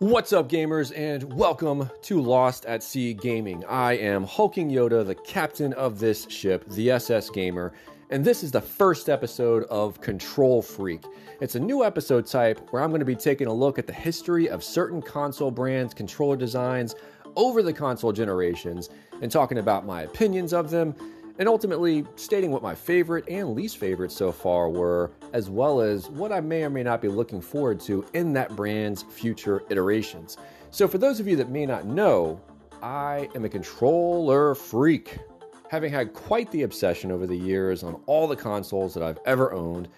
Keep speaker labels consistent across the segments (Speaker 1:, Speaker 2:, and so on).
Speaker 1: What's up, gamers, and welcome to Lost at Sea Gaming. I am Hulking Yoda, the captain of this ship, the SS Gamer, and this is the first episode of Control Freak. It's a new episode type where I'm going to be taking a look at the history of certain console brands, controller designs over the console generations, and talking about my opinions of them and ultimately stating what my favorite and least favorite so far were, as well as what I may or may not be looking forward to in that brand's future iterations. So, for those of you that may not know, I am a controller freak, having had quite the obsession over the years on all the consoles that I've ever owned.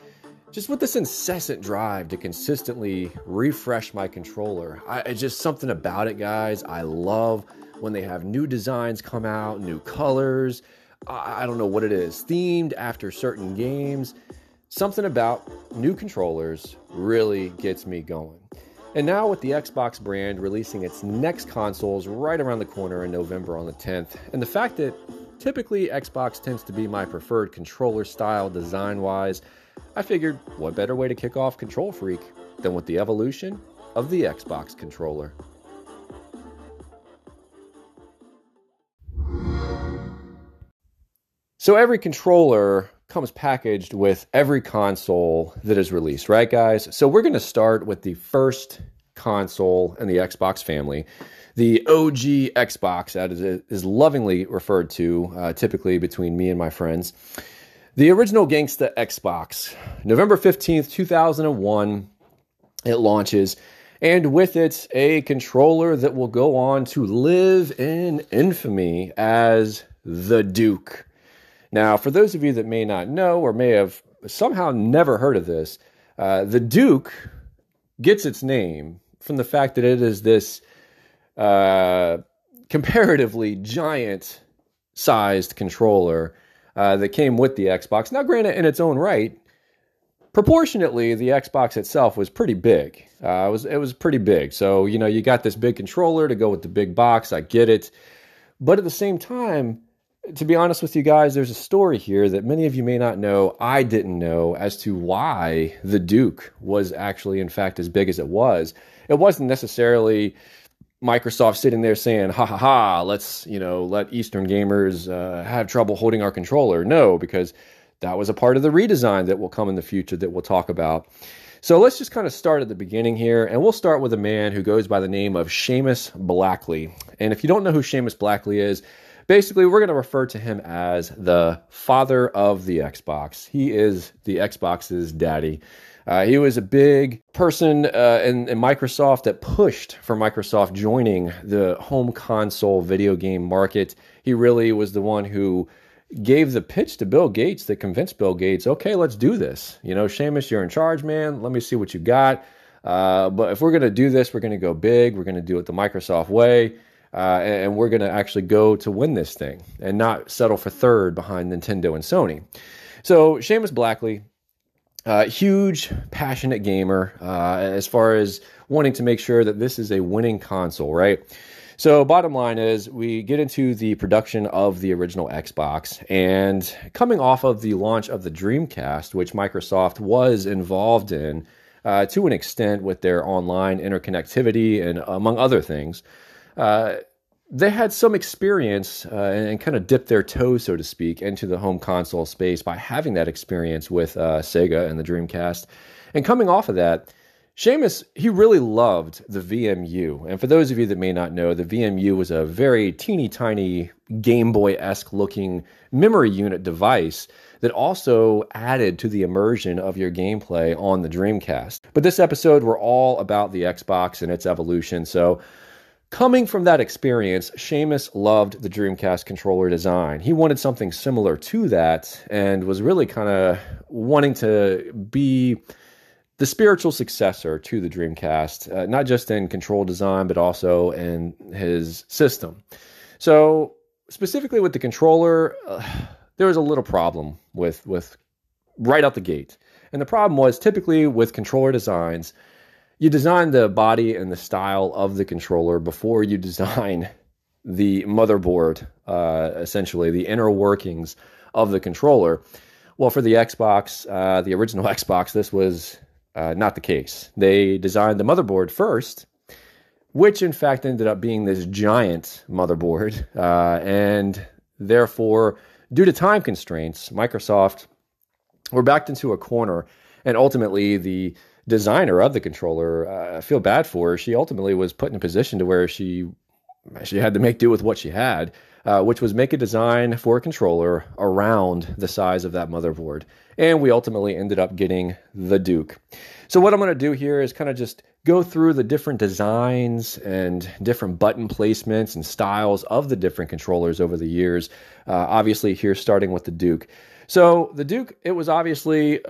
Speaker 1: Just with this incessant drive to consistently refresh my controller. I, it's just something about it, guys. I love when they have new designs come out, new colors, I don't know what it is, themed after certain games. Something about new controllers really gets me going. And now, with the Xbox brand releasing its next consoles right around the corner in November on the 10th, and the fact that typically Xbox tends to be my preferred controller style design wise, I figured what better way to kick off Control Freak than with the evolution of the Xbox controller. So every controller comes packaged with every console that is released, right, guys? So we're going to start with the first console in the Xbox family, the OG Xbox, that is, is lovingly referred to uh, typically between me and my friends. The original Gangsta Xbox, November 15th, 2001, it launches. And with it, a controller that will go on to live in infamy as the Duke. Now, for those of you that may not know or may have somehow never heard of this, uh, the Duke gets its name from the fact that it is this uh, comparatively giant sized controller uh, that came with the Xbox. Now, granted, in its own right, proportionately, the Xbox itself was pretty big. Uh, it was it was pretty big. So you know, you got this big controller to go with the big box. I get it, but at the same time, to be honest with you guys, there's a story here that many of you may not know. I didn't know as to why the Duke was actually, in fact, as big as it was. It wasn't necessarily Microsoft sitting there saying, ha ha ha, let's, you know, let Eastern gamers uh, have trouble holding our controller. No, because that was a part of the redesign that will come in the future that we'll talk about. So let's just kind of start at the beginning here, and we'll start with a man who goes by the name of Seamus Blackley. And if you don't know who Seamus Blackley is, basically, we're going to refer to him as the father of the Xbox. He is the Xbox's daddy. Uh, he was a big person uh, in, in, Microsoft that pushed for Microsoft joining the home console video game market. He really was the one who gave the pitch to Bill Gates that convinced Bill Gates, okay, let's do this. You know, Seamus, you're in charge, man. Let me see what you got. Uh, but if we're going to do this, we're going to go big. We're going to do it the Microsoft way uh, and we're going to actually go to win this thing and not settle for third behind Nintendo and Sony. So Seamus Blackley, uh, huge, passionate gamer uh, as far as wanting to make sure that this is a winning console, right? So, bottom line is, we get into the production of the original Xbox, and coming off of the launch of the Dreamcast, which Microsoft was involved in uh, to an extent with their online interconnectivity and among other things, uh, they had some experience uh, and, and kind of dipped their toes, so to speak, into the home console space by having that experience with uh, Sega and the Dreamcast. And coming off of that, Seamus, he really loved the VMU. And for those of you that may not know, the VMU was a very teeny tiny Game Boy esque looking memory unit device that also added to the immersion of your gameplay on the Dreamcast. But this episode, we're all about the Xbox and its evolution. So Coming from that experience, Seamus loved the Dreamcast controller design. He wanted something similar to that and was really kind of wanting to be the spiritual successor to the Dreamcast, uh, not just in control design, but also in his system. So, specifically with the controller, uh, there was a little problem with, with right out the gate. And the problem was typically with controller designs, you design the body and the style of the controller before you design the motherboard, uh, essentially the inner workings of the controller. Well, for the Xbox, uh, the original Xbox, this was uh, not the case. They designed the motherboard first, which in fact ended up being this giant motherboard. Uh, and therefore, due to time constraints, Microsoft were backed into a corner. And ultimately, the designer of the controller, uh, I feel bad for her. She ultimately was put in a position to where she she had to make do with what she had, uh, which was make a design for a controller around the size of that motherboard. And we ultimately ended up getting the Duke. So, what I'm going to do here is kind of just go through the different designs and different button placements and styles of the different controllers over the years. Uh, obviously, here starting with the Duke. So, the Duke, it was obviously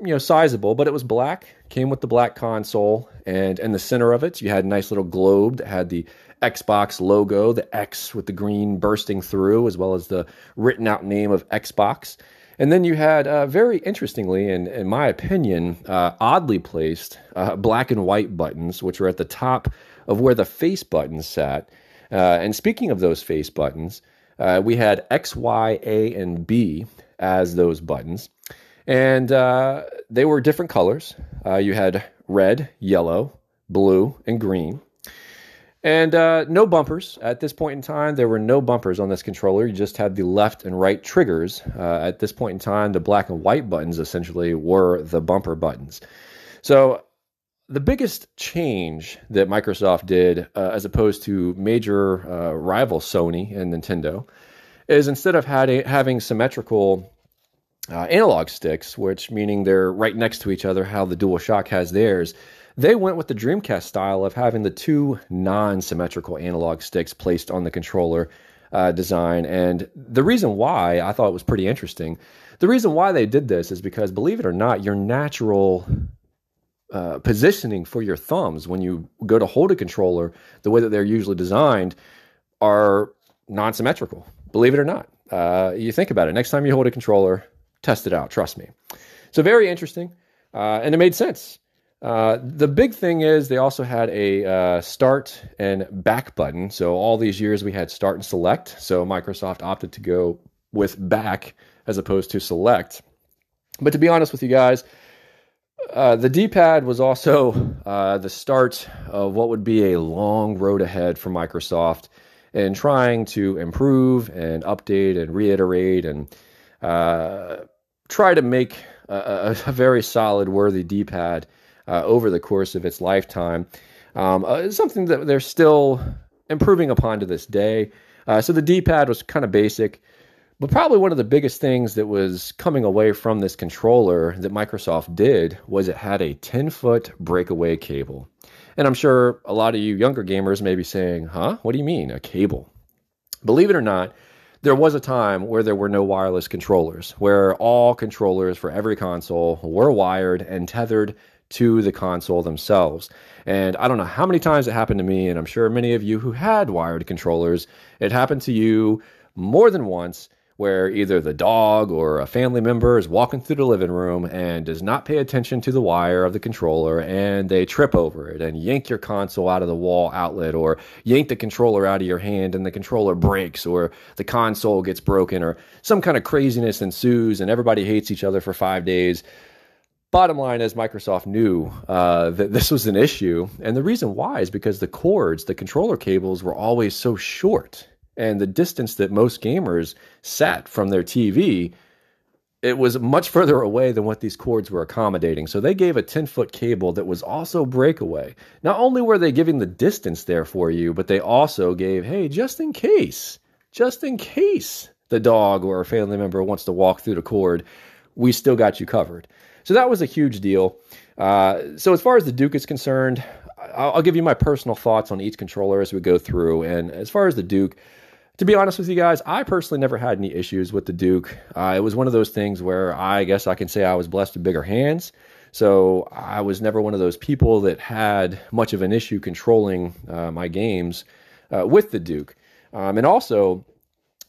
Speaker 1: you know sizable, but it was black. Came with the black console, and in the center of it, you had a nice little globe that had the Xbox logo, the X with the green bursting through, as well as the written out name of Xbox. And then you had, uh, very interestingly, and in my opinion, uh, oddly placed uh, black and white buttons, which were at the top of where the face buttons sat. Uh, and speaking of those face buttons, uh, we had X, Y, A, and B as those buttons. And uh, they were different colors. you had red, yellow, blue, and green. And uh, no bumpers. At this point in time, there were no bumpers on this controller. You just had the left and right triggers. Uh, at this point in time, the black and white buttons essentially were the bumper buttons. So, the biggest change that Microsoft did, uh, as opposed to major uh, rival Sony and Nintendo, is instead of having symmetrical uh, analog sticks, which meaning they're right next to each other, how the DualShock has theirs, they went with the Dreamcast style of having the two non symmetrical analog sticks placed on the controller uh, design. And the reason why I thought it was pretty interesting, the reason why they did this is because, believe it or not, your natural uh, positioning for your thumbs when you go to hold a controller, the way that they're usually designed, are non symmetrical. Believe it or not. Uh, you think about it. Next time you hold a controller, test it out. Trust me. So, very interesting. Uh, and it made sense. Uh, the big thing is they also had a uh, start and back button. So all these years we had start and select. So Microsoft opted to go with back as opposed to select. But to be honest with you guys, uh, the D-pad was also uh, the start of what would be a long road ahead for Microsoft in trying to improve and update and reiterate and uh, try to make a, a very solid, worthy D-pad uh, over the course of its lifetime. Um, uh, something that they're still improving upon to this day. Uh, so the D-pad was kind of basic, but probably one of the biggest things that was coming away from this controller that Microsoft did was it had a 10-foot breakaway cable. And I'm sure a lot of you younger gamers may be saying, "Huh? What do you mean, a cable?" Believe it or not, there was a time where there were no wireless controllers, where all controllers for every console were wired and tethered to the console themselves. And I don't know how many times it happened to me, and I'm sure many of you who had wired controllers, it happened to you more than once where either the dog or a family member is walking through the living room and does not pay attention to the wire of the controller and they trip over it and yank your console out of the wall outlet or yank the controller out of your hand and the controller breaks or the console gets broken or some kind of craziness ensues and everybody hates each other for five days bottom line is Microsoft knew uh, that this was an issue. And the reason why is because the cords, the controller cables, were always so short. And the distance that most gamers sat from their TV, it was much further away than what these cords were accommodating. So they gave a 10 foot cable that was also breakaway. Not only were they giving the distance there for you, but they also gave, hey, just in case, just in case the dog or a family member wants to walk through the cord, we still got you covered. So that was a huge deal. Uh, so as far as the Duke is concerned, I'll, I'll give you my personal thoughts on each controller as we go through. And as far as the Duke, to be honest with you guys, I personally never had any issues with the Duke. Uh, it was one of those things where I guess I can say I was blessed with bigger hands. So I was never one of those people that had much of an issue controlling uh, my games uh, with the Duke. Um, and also,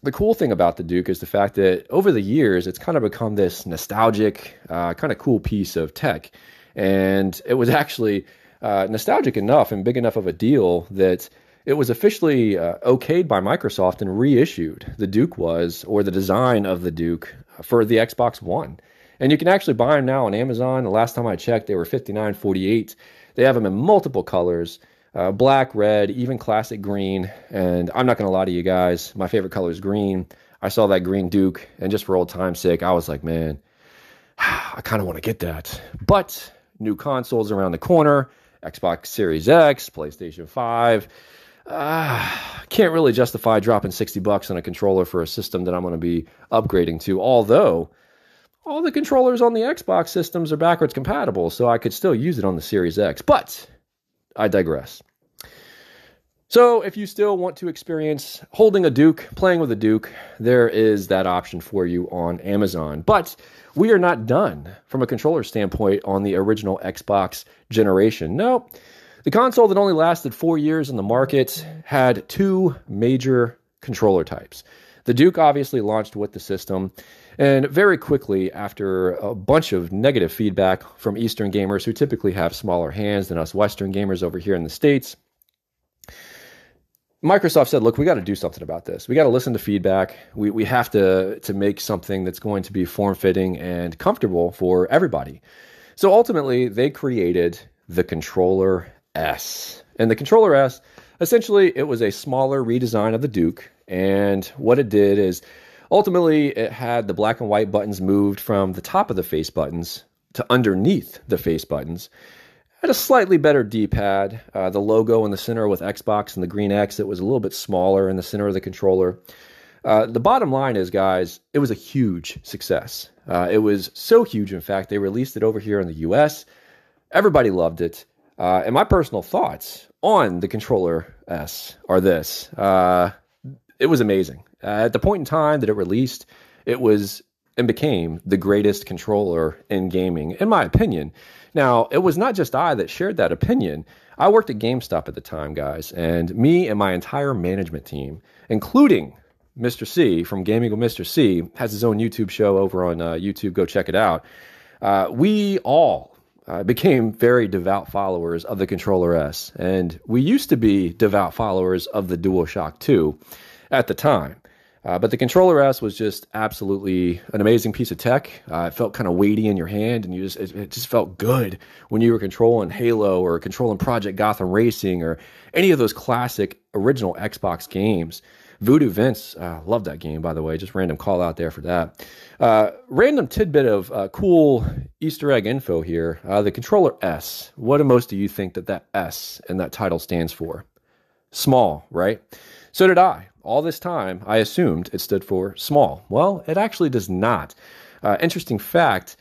Speaker 1: the cool thing about the Duke is the fact that over the years, it's kind of become this nostalgic, uh, kind of cool piece of tech. And it was actually uh, nostalgic enough and big enough of a deal that it was officially uh, okayed by Microsoft and reissued. The Duke was, or the design of the Duke for the Xbox One. And you can actually buy them now on Amazon. The last time I checked, they were $59.48. They have them in multiple colors. uh, black, red, even classic green. And I'm not going to lie to you guys, my favorite color is green. I saw that green Duke, and just for old time's sake, I was like, man, I kind of want to get that. But new consoles around the corner Xbox Series X, PlayStation 5. Uh, can't really justify dropping 60 bucks on a controller for a system that I'm going to be upgrading to. Although all the controllers on the Xbox systems are backwards compatible, so I could still use it on the Series X. But I digress. So, if you still want to experience holding a Duke, playing with a Duke, there is that option for you on Amazon. But we are not done from a controller standpoint on the original Xbox generation. No, the console that only lasted four years in the market had two major controller types. The Duke obviously launched with the system, and very quickly, after a bunch of negative feedback from Eastern gamers who typically have smaller hands than us Western gamers over here in the States, Microsoft said, "Look, we got to do something about this. We got to listen to feedback. We we have to to make something that's going to be form fitting and comfortable for everybody." So ultimately, they created the controller S, and the controller S essentially it was a smaller redesign of the Duke, and what it did is ultimately it had the black and white buttons moved from the top of the face buttons to underneath the face buttons had a slightly better D-pad. Uh, the logo in the center with Xbox and the green X, it was a little bit smaller in the center of the controller. Uh, the bottom line is, guys, it was a huge success. Uh, it was so huge, in fact, they released it over here in the US. Everybody loved it. Uh, and my personal thoughts on the controller S are this uh, it was amazing. Uh, at the point in time that it released, it was and became the greatest controller in gaming, in my opinion. Now, it was not just I that shared that opinion. I worked at GameStop at the time, guys, and me and my entire management team, including Mr. C from Gaming with Mr. C, has his own YouTube show over on uh, YouTube. Go check it out. Uh, we all uh, became very devout followers of the Controller S, and we used to be devout followers of the DualShock 2 at the time. Uh, but the controller S was just absolutely an amazing piece of tech. Uh, it felt kind of weighty in your hand, and you just it, it, just felt good when you were controlling Halo or controlling Project Gotham Racing or any of those classic original Xbox games. Voodoo Vince, uh, love that game by the way. Just random call out there for that. Uh, random tidbit of uh, cool Easter egg info here. Uh, the controller S. What do most of you think that that S and that title stands for? Small, right? So did I all this time, I assumed it stood for small. Well, it actually does not. Uh, interesting fact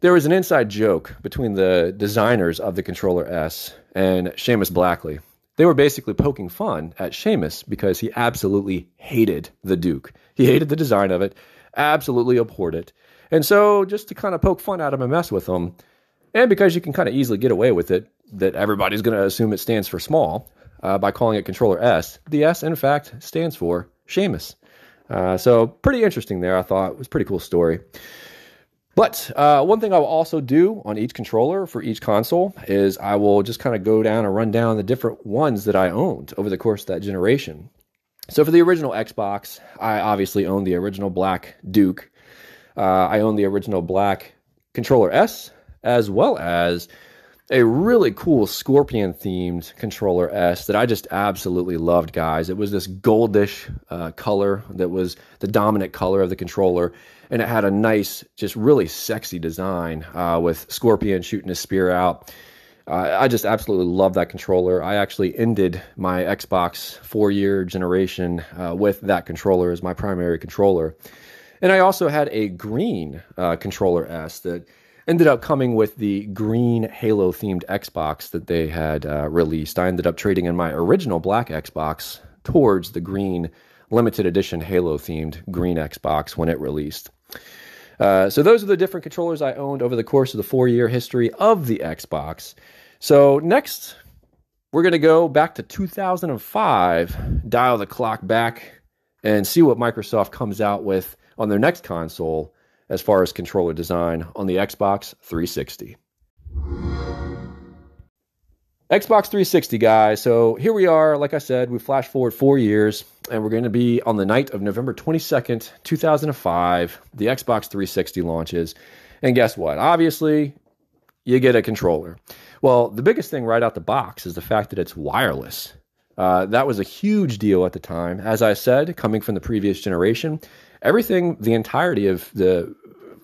Speaker 1: there was an inside joke between the designers of the controller S and Seamus Blackley. They were basically poking fun at Seamus because he absolutely hated the Duke. He hated the design of it, absolutely abhorred it. And so, just to kind of poke fun at him and mess with him, and because you can kind of easily get away with it, that everybody's going to assume it stands for small, uh, by calling it controller S. The S, in fact, stands for Seamus. Uh, so pretty interesting there. I thought it was a pretty cool story. But uh, one thing I will also do on each controller for each console is I will just kind of go down and run down the different ones that I owned over the course of that generation. So for the original Xbox, I obviously owned the original black Duke. Uh, I own the original black controller S, as well as a really cool scorpion themed controller S that I just absolutely loved, guys. It was this goldish uh, color that was the dominant color of the controller, and it had a nice, just really sexy design uh, with Scorpion shooting his spear out. Uh, I just absolutely love that controller. I actually ended my Xbox four year generation uh, with that controller as my primary controller. And I also had a green uh, controller S that ended up coming with the green Halo themed Xbox that they had uh, released. I ended up trading in my original black Xbox towards the green limited edition Halo themed green Xbox when it released. Uh, so those are the different controllers I owned over the course of the four year history of the Xbox. So next, we're going to go back to 2005, dial the clock back, and see what Microsoft comes out with on their next console as far as controller design on the Xbox 360. Xbox 360, guys. So here we are. Like I said, we flash forward four years, and we're going to be on the night of November 22nd, 2005. The Xbox 360 launches. And guess what? Obviously, you get a controller. Well, the biggest thing right out the box is the fact that it's wireless. Uh, that was a huge deal at the time. As I said, coming from the previous generation, everything, the entirety of the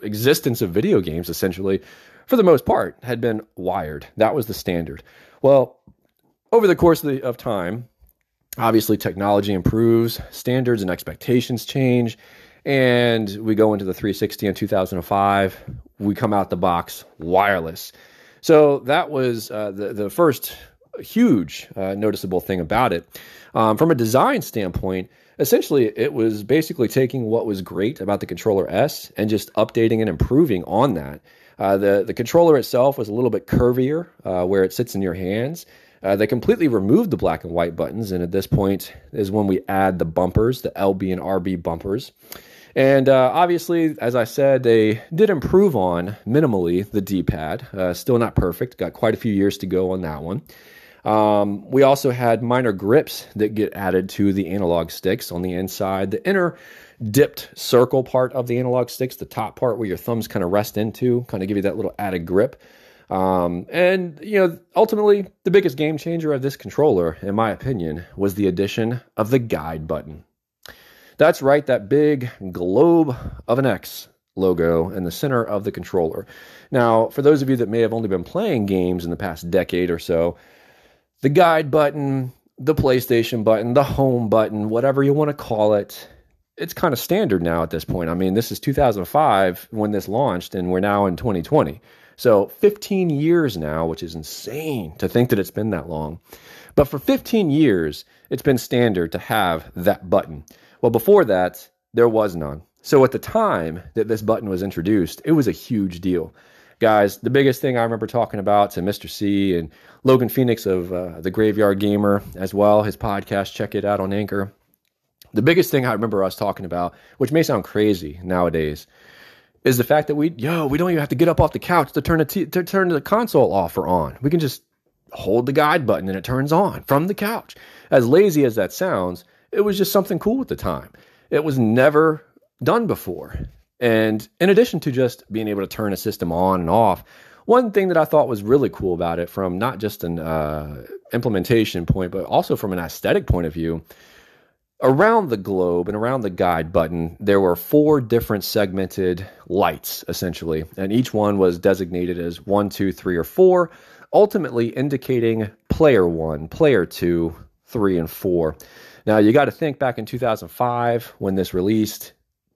Speaker 1: existence of video games, essentially, for the most part, had been wired. That was the standard. Well, over the course of, the, of time, obviously technology improves, standards and expectations change, and we go into the 360 in 2005. We come out the box wireless. So that was uh, the the first huge uh, noticeable thing about it. Um, from a design standpoint, essentially it was basically taking what was great about the controller S and just updating and improving on that. Uh, the the controller itself was a little bit curvier uh, where it sits in your hands. Uh, they completely removed the black and white buttons, and at this point is when we add the bumpers, the LB and RB bumpers. And uh, obviously, as I said, they did improve on minimally the D pad. Uh, still not perfect. Got quite a few years to go on that one. Um, we also had minor grips that get added to the analog sticks on the inside. The inner dipped circle part of the analog sticks, the top part where your thumbs kind of rest into, kind of give you that little added grip. Um, and, you know, ultimately, the biggest game changer of this controller, in my opinion, was the addition of the guide button. That's right, that big globe of an X logo in the center of the controller. Now, for those of you that may have only been playing games in the past decade or so, the guide button, the PlayStation button, the home button, whatever you want to call it, it's kind of standard now at this point. I mean, this is 2005 when this launched, and we're now in 2020. So 15 years now, which is insane to think that it's been that long. But for 15 years, it's been standard to have that button. Well, before that, there was none. So at the time that this button was introduced, it was a huge deal guys, the biggest thing I remember talking about to Mr. C and Logan Phoenix of uh, the Graveyard Gamer as well, his podcast, check it out on Anchor. The biggest thing I remember us talking about, which may sound crazy nowadays, is the fact that we, yo, we don't even have to get up off the couch to turn the to turn the console off or on. We can just hold the guide button and it turns on from the couch. As lazy as that sounds, it was just something cool at the time. It was never done before. And in addition to just being able to turn a system on and off, one thing that I thought was really cool about it, from not just an uh, implementation point, but also from an aesthetic point of view, around the globe and around the guide button, there were four different segmented lights, essentially, and each one was designated as one, two, three, or four, ultimately indicating player one, player two, three, and four. Now, you got to think back in 2005 when this released,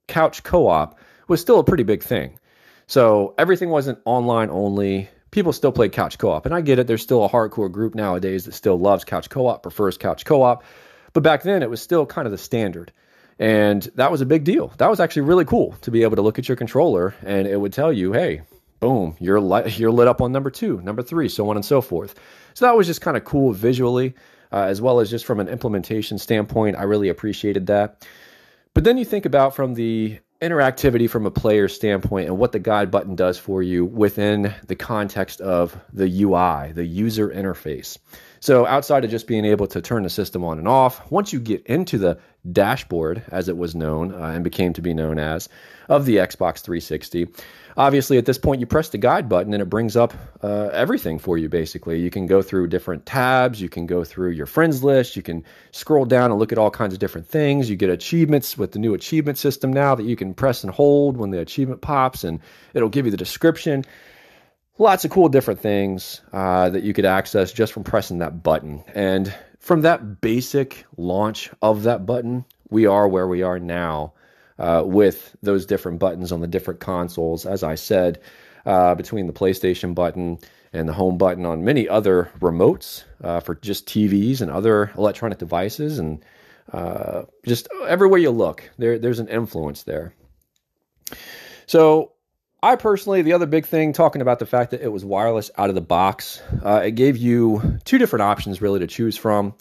Speaker 1: couch co op was still a pretty big thing. So everything wasn't online only. People still played couch co op. And I get it, there's still a hardcore group nowadays that still loves couch co op, prefers couch co op. But back then, it was still kind of the standard. And that was a big deal. That was actually really cool to be able to look at your controller and it would tell you, hey, boom, you're, li- you're lit up on number two, number three, so on and so forth. So that was just kind of cool visually, uh, as well as just from an implementation standpoint. I really appreciated that. But then you think about from the interactivity from a player standpoint and what the guide button does for you within the context of the UI, the user interface. So, outside of just being able to turn the system on and off, once you get into the dashboard, as it was known uh, and became to be known as, of the Xbox 360, obviously at this point you press the guide button and it brings up uh, everything for you basically. You can go through different tabs you can go through your friends list you can scroll down and look at all kinds of different things. You get achievements with the new achievement system now that you can press and hold when the achievement pops and it'll give you the description lots of cool different things uh, that you could access just from pressing that button and from that basic launch of that button we are where we are now uh, with those different buttons on the different consoles. As I said, uh, between the PlayStation button and the home button on many other remotes uh, for just TVs and other electronic devices, and uh, just everywhere you look, there, there's an influence there. So, I personally, the other big thing, talking about the fact that it was wireless out of the box, uh, it gave you two different options really to choose from.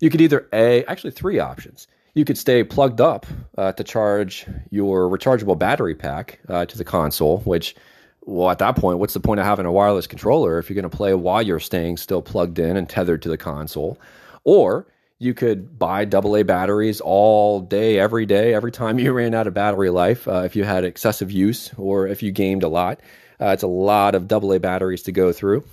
Speaker 1: You could either A, actually, three options you could stay plugged up uh, to charge your rechargeable battery pack uh, to the console, which, well, at that point, what's the point of having a wireless controller if you're going to play while you're staying still plugged in and tethered to the console? Or you could buy AA batteries all day, every day, every time you ran out of battery life uh, if you had excessive use or if you gamed a lot. Uh, it's a lot of AA batteries to go through.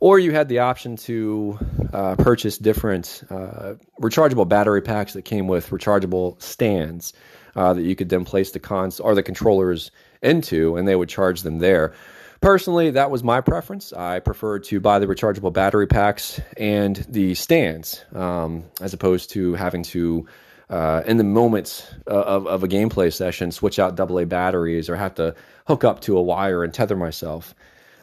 Speaker 1: or you had the option to uh, purchase different uh, rechargeable battery packs that came with rechargeable stands uh, that you could then place the cons or the controllers into, and they would charge them there. Personally, that was my preference. I preferred to buy the rechargeable battery packs and the stands um, as opposed to having to, uh, in the moments of, of a gameplay session, switch out AA batteries or have to hook up to a wire and tether myself.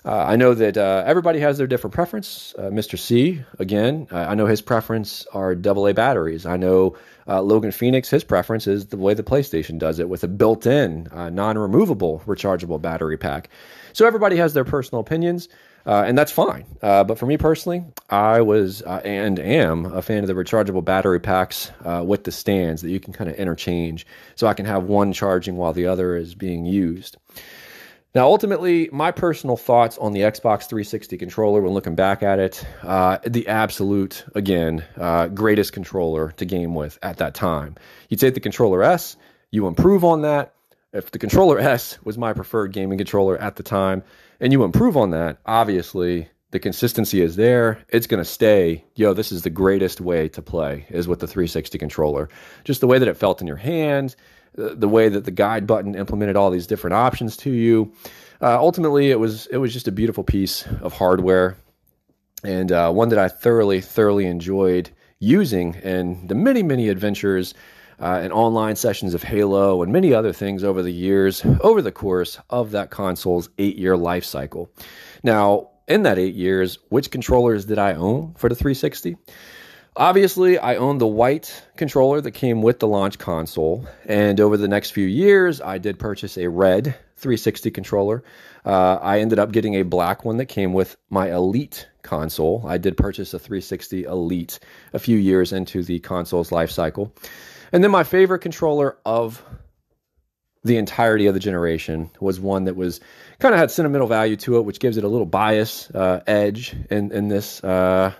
Speaker 1: Uh, I know that uh, everybody has their different preference. Uh, Mr. C, again, I know his preference are AA batteries. I know uh, Logan Phoenix, his preference is the way the PlayStation does it with a built in, uh, non removable rechargeable battery pack. So everybody has their personal opinions. Uh, and that's fine. But for me personally, I was and am a fan of the rechargeable battery packs with the stands that you can kind of interchange, so I can have one charging while the other is being used. Now, ultimately, my personal thoughts on the Xbox 360 controller when looking back at it, uh, the absolute, again, uh, greatest controller to game with at that time. You take the controller S, you improve on that. If the controller S was my preferred gaming controller at the time, and you improve on that, obviously the consistency is there. It's going to stay. Yo, this is the greatest way to play is with the 360 controller. Just the way that it felt in your hand, the way that the guide button implemented all these different options to you. Uh, ultimately, it was it was just a beautiful piece of hardware, and uh, one that I thoroughly thoroughly enjoyed using in the many many adventures uh, and online sessions of Halo and many other things over the years, over the course of that console's eight year life cycle. Now, in that eight years, which controllers did I own for the 360? Obviously, I owned the white controller that came with the launch console, and over the next few years, I did purchase a red 360 controller. Uh, I ended up getting a black one that came with my Elite console. I did purchase a 360 Elite a few years into the console's life cycle. And then my favorite controller of the entirety of the generation was one that was kind of had sentimental value to it, which gives it a little bias uh, edge in in this uh,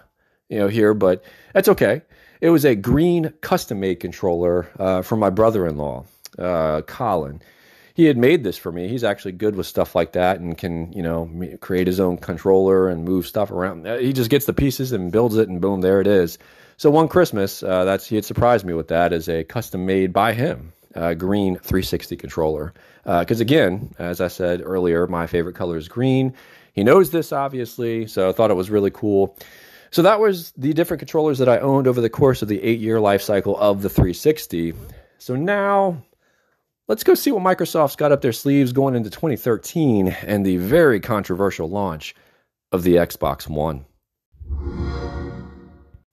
Speaker 1: you know, here, but that's okay. It was a green custom made controller uh, from my brother in law, uh, Colin. He had made this for me. He's actually good with stuff like that and can, you know, create his own controller and move stuff around. Uh, he just gets the pieces and builds it, and boom, there it is. So one Christmas, uh, that's he had surprised me with that as a custom made by him uh, green 360 controller. Because uh, again, as I said earlier, my favorite color is green. He knows this obviously, so I thought it was really cool. So that was the different controllers that I owned over the course of the eight year life cycle of the 360. So now let's go see what Microsoft's got up their sleeves going into 2013 and the very controversial launch of the Xbox One.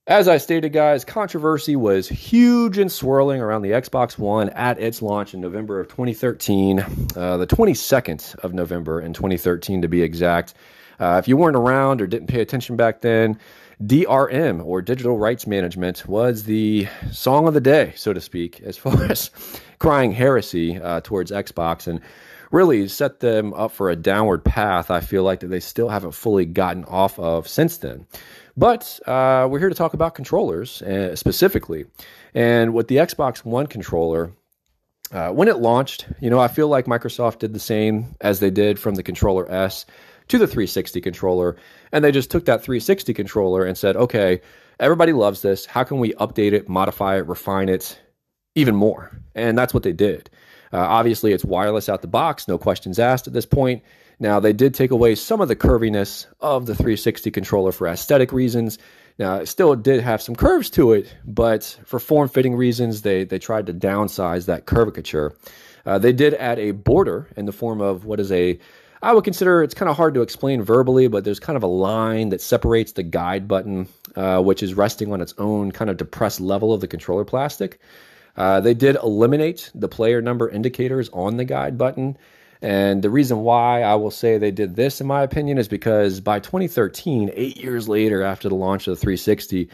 Speaker 1: As I stated, guys, controversy was huge and swirling around the Xbox One at its launch in November of 2013, uh, the 22nd of November in 2013 to be exact. Uh, if you weren't around or didn't pay attention back then, DRM or digital rights management was the song of the day, so to speak, as far as crying heresy uh, towards Xbox and really set them up for a downward path. I feel like that they still haven't fully gotten off of since then. But uh, we're here to talk about controllers uh, specifically. And with the Xbox One controller, uh, when it launched, you know, I feel like Microsoft did the same as they did from the controller S to the 360 controller. And they just took that 360 controller and said, okay, everybody loves this. How can we update it, modify it, refine it even more? And that's what they did. Uh, obviously, it's wireless out the box, no questions asked at this point. Now, they did take away some of the curviness of the 360 controller for aesthetic reasons. Now, it still did have some curves to it, but for form fitting reasons, they, they tried to downsize that curvature. Uh, they did add a border in the form of what is a I would consider it's kind of hard to explain verbally, but there's kind of a line that separates the guide button, uh, which is resting on its own kind of depressed level of the controller plastic. Uh, they did eliminate the player number indicators on the guide button. And the reason why I will say they did this, in my opinion, is because by 2013, eight years later after the launch of the 360,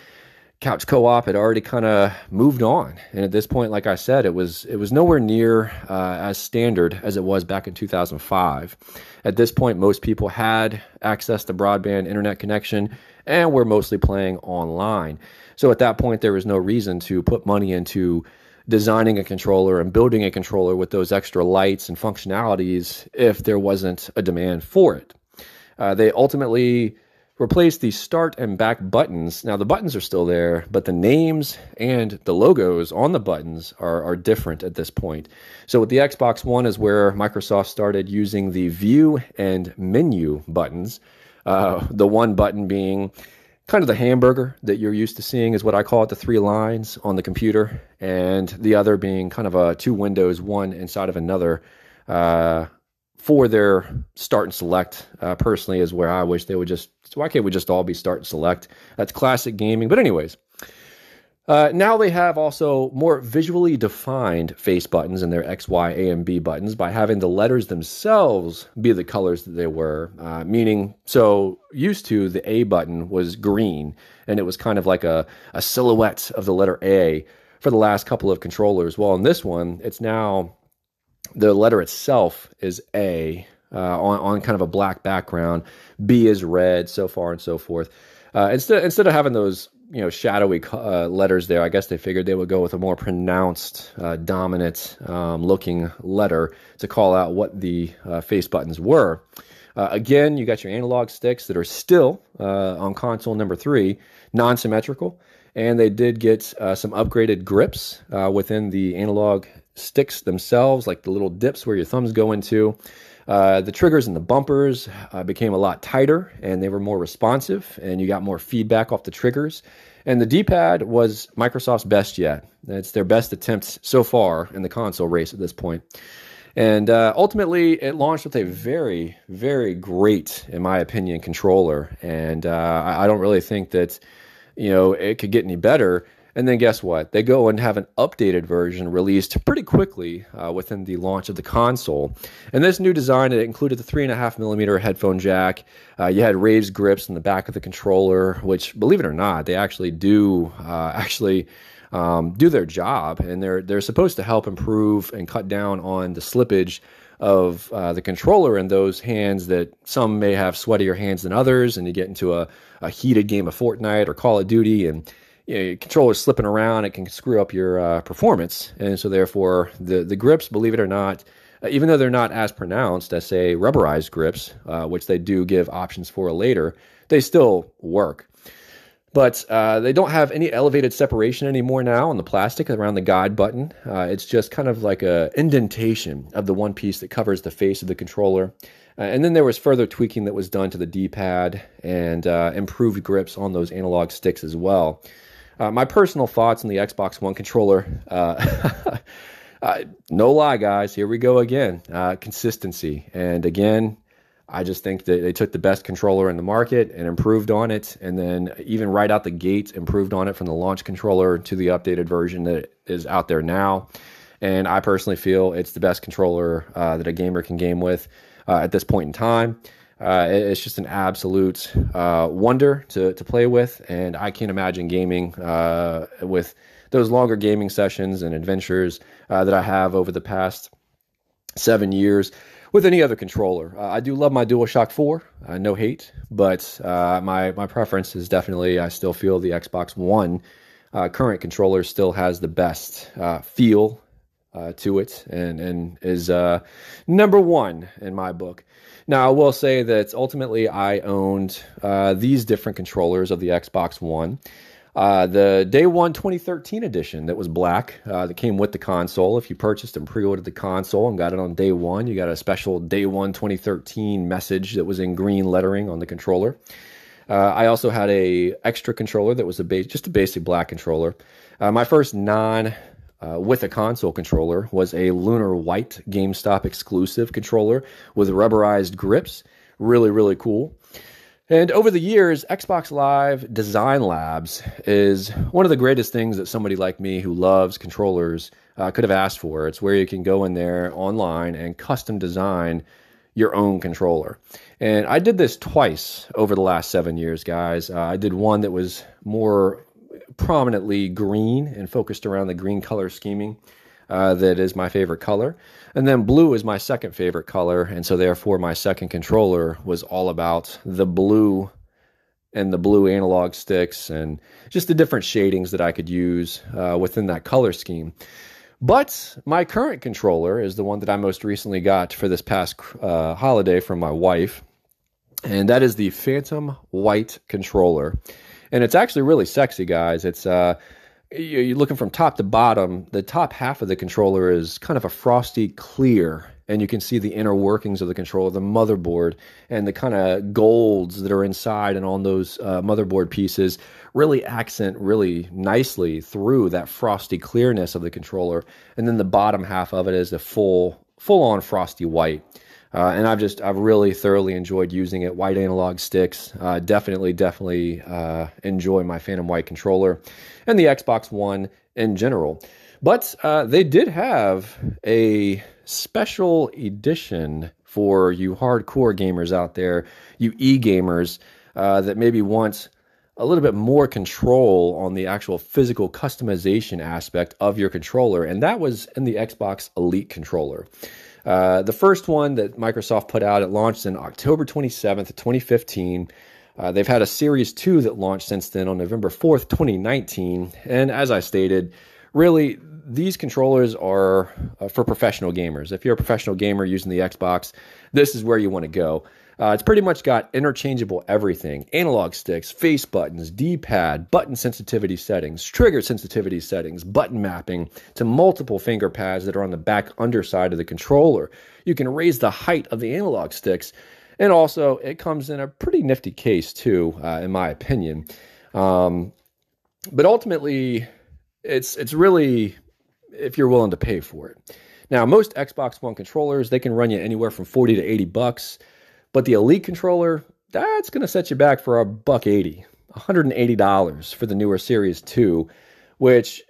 Speaker 1: couch co-op had already kind of moved on. And at this point like i said it was it was nowhere near uh, as standard as it was back in 2005 at this point most people had access to broadband internet connection and were mostly playing online. So at that point there was no reason to put money into designing a controller and building a controller with those extra lights and functionalities if there wasn't a demand for it. Uh, they ultimately replaced the start and back buttons. Now, the buttons are still there, but the names and the logos on the buttons are, are different at this point. So, with the Xbox One, is where Microsoft started using the view and menu buttons. Uh, the one button being kind of the hamburger that you're used to seeing is what I call it the three lines on the computer, and the other being kind of a two windows, one inside of another. Uh, for their start and select, uh, personally, is where I wish they would just. Why can't we just all be start and select? That's classic gaming. But anyways, uh, now they have also more visually defined face buttons in their X, Y, A, and B buttons by having the letters themselves be the colors that they were. Uh, meaning, so used to the A button was green and it was kind of like a, a silhouette of the letter A for the last couple of controllers. Well, in this one, it's now the letter itself is A uh, on, on kind of a black background. B is red, so far and so forth. Uh, instead, instead of having those you know shadowy uh, letters there. I guess they figured they would go with a more pronounced, uh, dominant um, looking letter to call out what the uh, face buttons were. Uh, again, you got your analog sticks that are still uh, on console number three, non-symmetrical, and they did get uh, some upgraded grips within the analog sticks themselves, like the little dips where your thumbs go into. Uh, the triggers and the bumpers uh, became a lot tighter and they were more responsive, and you got more feedback off the triggers. And the D pad was Microsoft's best yet. It's their best attempt so far in the console race at this point. And uh, ultimately, it launched with a very, very great, in my opinion, controller. And uh, I don't really think that, you know, it could get any better. And then guess what? They go and have an updated version released pretty quickly uh, within the launch of the console. And this new design it included the three and a half millimeter headphone jack. Uh, you had raised grips in the back of the controller, which, believe it or not, they actually do uh, actually. Um, do their job, and they're they're supposed to help improve and cut down on the slippage of uh, the controller in those hands that some may have sweatier hands than others, and you get into a, a heated game of Fortnite or Call of Duty, and you know, your controller's slipping around, it can screw up your uh, performance. And so, therefore, the, the grips, believe it or not, uh, even though they're not as pronounced as, say, rubberized grips, uh, which they do give options for later, they still work. But uh, they don't have any elevated separation anymore now on the plastic around the guide button. Uh, it's just kind of like a indentation of the one piece that covers the face of the controller. And then there was further tweaking that was done to the D-pad and improved grips on those analog sticks as well. Uh, my personal thoughts on the Xbox One controller. Uh, uh, no lie, guys. Here we go again. Uh, consistency. And again, I just think that they took the best controller in the market and improved on it. And then, even right out the gate, improved on it from the launch controller to the updated version that is out there now. And I personally feel it's the best controller uh, that a gamer can game with uh, at this point in time. Uh, it's just an absolute uh, wonder to, to play with, and I can't imagine gaming uh, with those longer gaming sessions and adventures uh, that I have over the past seven years with any other controller. Uh, I do love my DualShock 4, uh, no hate, but my my preference is definitely I still feel the Xbox One current controller still has the best feel to it and and is number one in my book. Now, I will say that ultimately I owned uh, these different controllers of the Xbox One. Uh, the day one 2013 edition that was black uh, that came with the console. If you purchased and pre ordered the console and got it on day one, you got a special day one 2013 message that was in green lettering on the controller. Uh, I also had a extra controller that was a base, just a basic black controller. Uh, my first non uh, with a console controller was a Lunar White GameStop exclusive controller with rubberized grips. Really, really cool. And over the years, Xbox Live Design Labs is one of the greatest things that somebody like me who loves controllers uh, could have asked for. It's where you can go in there online and custom design your own controller. And I did this twice over the last seven years, guys. Uh, I did one that was more prominently green and focused around the green color scheming. Uh, that is my favorite color. And then blue is my second favorite color. And so, therefore, my second controller was all about the blue and the blue analog sticks and just the different shadings that I could use uh, within that color scheme. But my current controller is the one that I most recently got for this past uh, holiday from my wife. and that is the Phantom White controller. And it's actually really sexy, guys. It's uh, you're looking from top to bottom. The top half of the controller is kind of a frosty clear, and you can see the inner workings of the controller, the motherboard, and the kind of golds that are inside and on those uh, motherboard pieces really accent really nicely through that frosty clearness of the controller. And then the bottom half of it is a full, full on frosty white. Uh, and I've just I've really thoroughly enjoyed using it. White analog sticks, uh, definitely definitely uh, enjoy my Phantom White controller, and the Xbox One in general. But uh, they did have a special edition for you hardcore gamers out there, you e gamers uh, that maybe want a little bit more control on the actual physical customization aspect of your controller, and that was in the Xbox Elite controller. Uh, the first one that Microsoft put out, it launched in October 27th, 2015. Uh, they've had a Series 2 that launched since then on November 4th, 2019. And as I stated, really, these controllers are uh, for professional gamers. If you're a professional gamer using the Xbox, this is where you want to go. Uh, it's pretty much got interchangeable everything analog sticks, face buttons, D pad, button sensitivity settings, trigger sensitivity settings, button mapping to multiple finger pads that are on the back underside of the controller. You can raise the height of the analog sticks. And also, it comes in a pretty nifty case, too, uh, in my opinion. Um, but ultimately, it's it's really if you're willing to pay for it. Now, most Xbox One controllers they can run you anywhere from forty to eighty bucks. But the Elite controller, that's going to set you back for a buck 80, $180 for the newer Series 2, which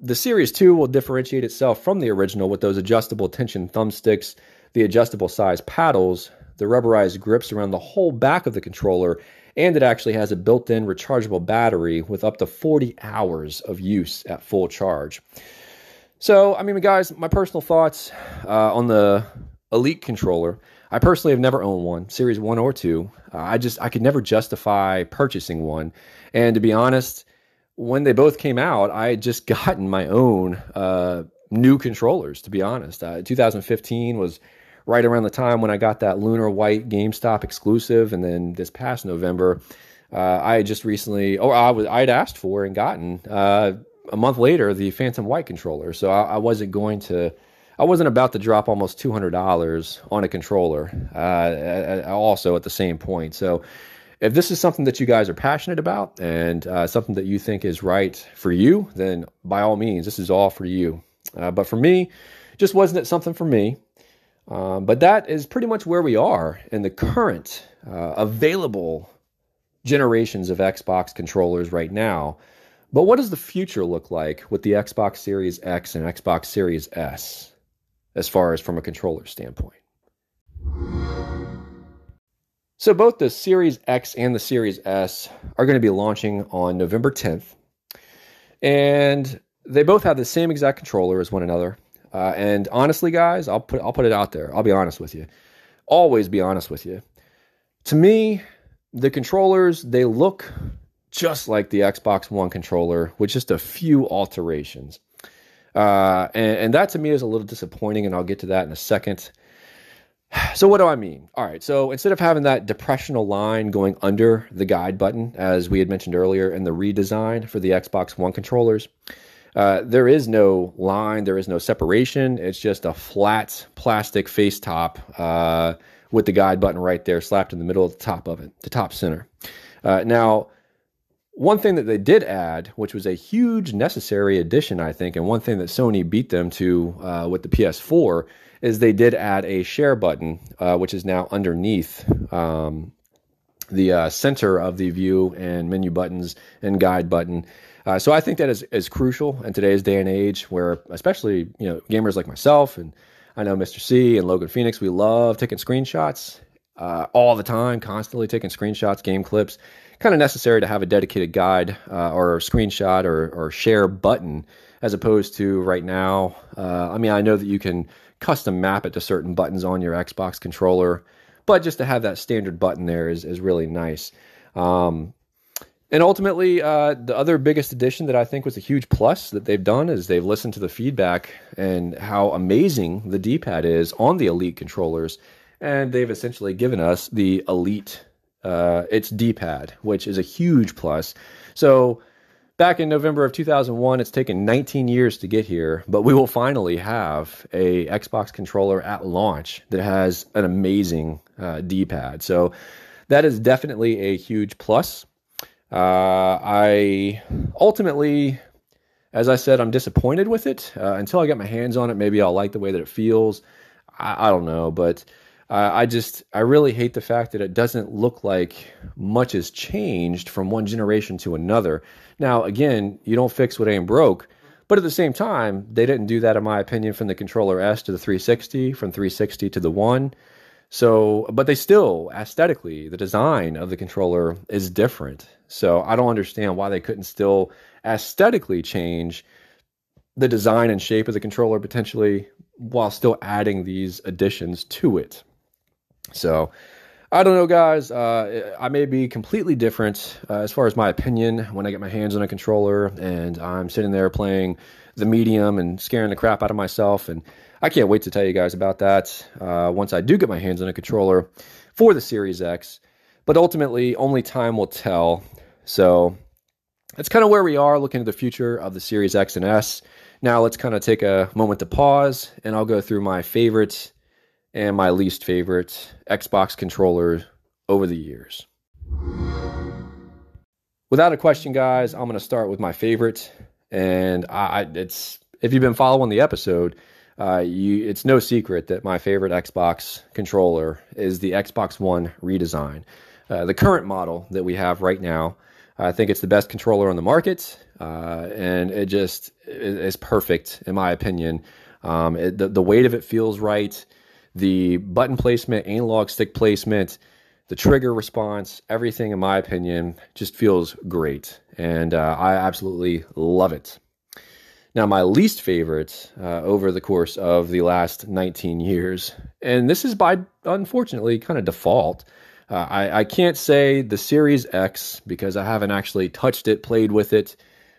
Speaker 1: the Series 2 will differentiate itself from the original with those adjustable tension thumbsticks, the adjustable size paddles, the rubberized grips around the whole back of the controller, and it actually has a built in rechargeable battery with up to 40 hours of use at full charge. So, I mean, guys, my personal thoughts uh, on the Elite controller. I personally have never owned one, Series 1 or 2. Uh, I just, I could never justify purchasing one. And to be honest, when they both came out, I had just gotten my own uh, new controllers, to be honest. Uh, 2015 was right around the time when I got that Lunar White GameStop exclusive. And then this past November, uh, I had just recently, or I was, I had asked for and gotten uh, a month later the Phantom White controller. So I, I wasn't going to I wasn't about to drop almost two hundred dollars on a controller. Uh, also at the same point, so if this is something that you guys are passionate about and uh, something that you think is right for you, then by all means, this is all for you. Uh, but for me, just wasn't it something for me. Um, but that is pretty much where we are in the current uh, available generations of Xbox controllers right now. But what does the future look like with the Xbox Series X and Xbox Series S? As far as from a controller standpoint. So both the Series X and the Series S are going to be launching on November 10th. And they both have the same exact controller as one another. Uh, and honestly, guys, I'll put I'll put it out there. I'll be honest with you. Always be honest with you. To me, the controllers they look just like the Xbox One controller with just a few alterations. Uh, and, and that to me is a little disappointing, and I'll get to that in a second. So, what do I mean? All right, so instead of having that depressional line going under the guide button, as we had mentioned earlier in the redesign for the Xbox One controllers, uh, there is no line, there is no separation. It's just a flat plastic face top uh, with the guide button right there, slapped in the middle of the top of it, the top center. Uh, now, one thing that they did add, which was a huge necessary addition, I think, and one thing that Sony beat them to uh, with the PS4 is they did add a share button, uh, which is now underneath um, the uh, center of the view and menu buttons and guide button. Uh, so I think that is, is crucial in today's day and age, where especially you know gamers like myself and I know Mr. C and Logan Phoenix, we love taking screenshots uh, all the time, constantly taking screenshots, game clips kind of necessary to have a dedicated guide uh, or screenshot or, or share button as opposed to right now. Uh, I mean, I know that you can custom map it to certain buttons on your Xbox controller, but just to have that standard button there is, is really nice. Um, and ultimately, uh, the other biggest addition that I think was a huge plus that they've done is they've listened to the feedback and how amazing the D pad is on the Elite controllers. And they've essentially given us the Elite uh, its D-pad, which is a huge plus. So back in November of 2001, it's taken 19 years to get here, but we will finally have a Xbox controller at launch that has an amazing uh, D-pad. So that is definitely a huge plus. Uh, I ultimately, as I said, I'm disappointed with it. Uh, until I get my hands on it, maybe I'll like the way that it feels. I, I don't know, but uh, I just I really hate the fact that it doesn't look like much has changed from one generation to another. Now, again, you don't fix what ain't broke, but at the same time, they didn't do that, in my opinion, from the controller S to the 360, from 360 to the One. So, but they still aesthetically, the design of the controller is different. So I don't understand why they couldn't still aesthetically change the design and shape of the controller potentially while still adding these additions to it. So I don't know, guys. Uh, I may be completely different uh, as far as my opinion when I get my hands on a controller and I'm sitting there playing the medium and scaring the crap out of myself. And I can't wait to tell you guys about that uh, once I do get my hands on a controller for the Series X. But ultimately, only time will tell. So that's kind of where we are looking at the future of the Series X and S. Now let's kind of take a moment to pause and I'll go through my favorites and my least favorite Xbox controller over the years. Without a question, guys, I'm going to start with my favorite, and I, it's if you've been following the episode, uh, you it's no secret that my favorite Xbox controller is the Xbox One redesign. Uh, the current model that we have right now, I think it's the best controller on the market, uh, and it just is perfect in my opinion. Um, it, the, the weight of it feels right the button placement, analog stick placement, the trigger response, everything, in my opinion, just feels great. And uh, I absolutely love it. Now, my least favorite uh, over the course of the last 19 years, and this is by unfortunately kind of default. Uh, I, I, can't say the Series X because I haven't actually touched it, played with it,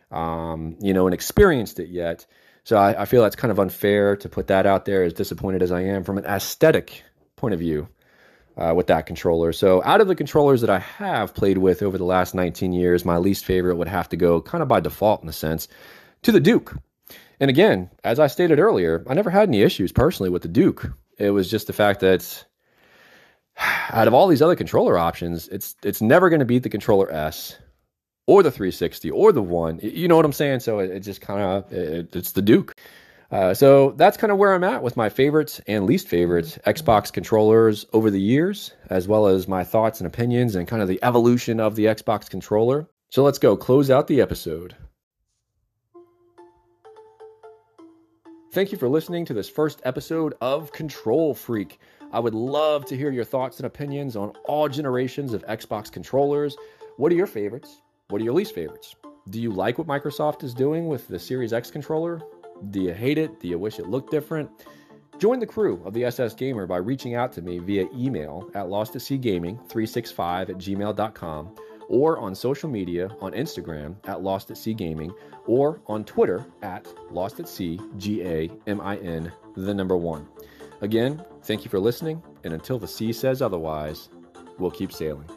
Speaker 1: um, you know, and experienced it yet. So I, I feel that's kind of unfair to put that out there, as disappointed as I am from an aesthetic point of view. Uh, with that controller. So, out of the controllers that I have played with over the last 19 years, my least favorite would have to go kind of by default in a sense to the Duke. And again, as I stated earlier, I never had any issues personally with the Duke. It was just the fact that out of all these other controller options, it's it's never going to beat the controller S or the 360 or the one. You know what I'm saying? So it, it just kind of it, it's the Duke. Uh, so that's kind of where I'm at with my favorites and least favorites Xbox controllers over the years, as well as my thoughts and opinions and kind of the evolution of the Xbox controller. So let's go close out the episode. Thank you for listening to this first episode of Control Freak. I would love to hear your thoughts and opinions on all generations of Xbox controllers. What are your favorites? What are your least favorites? Do you like what Microsoft is doing with the Series X controller? Do you hate it? Do you wish it looked different? Join the crew of the SS Gamer by reaching out to me via email at lostatseagaming365 at gmail.com or on social media on Instagram at Lost at Sea Gaming or on Twitter at Lost the number one. Again, thank you for listening, and until the sea says otherwise, we'll keep sailing.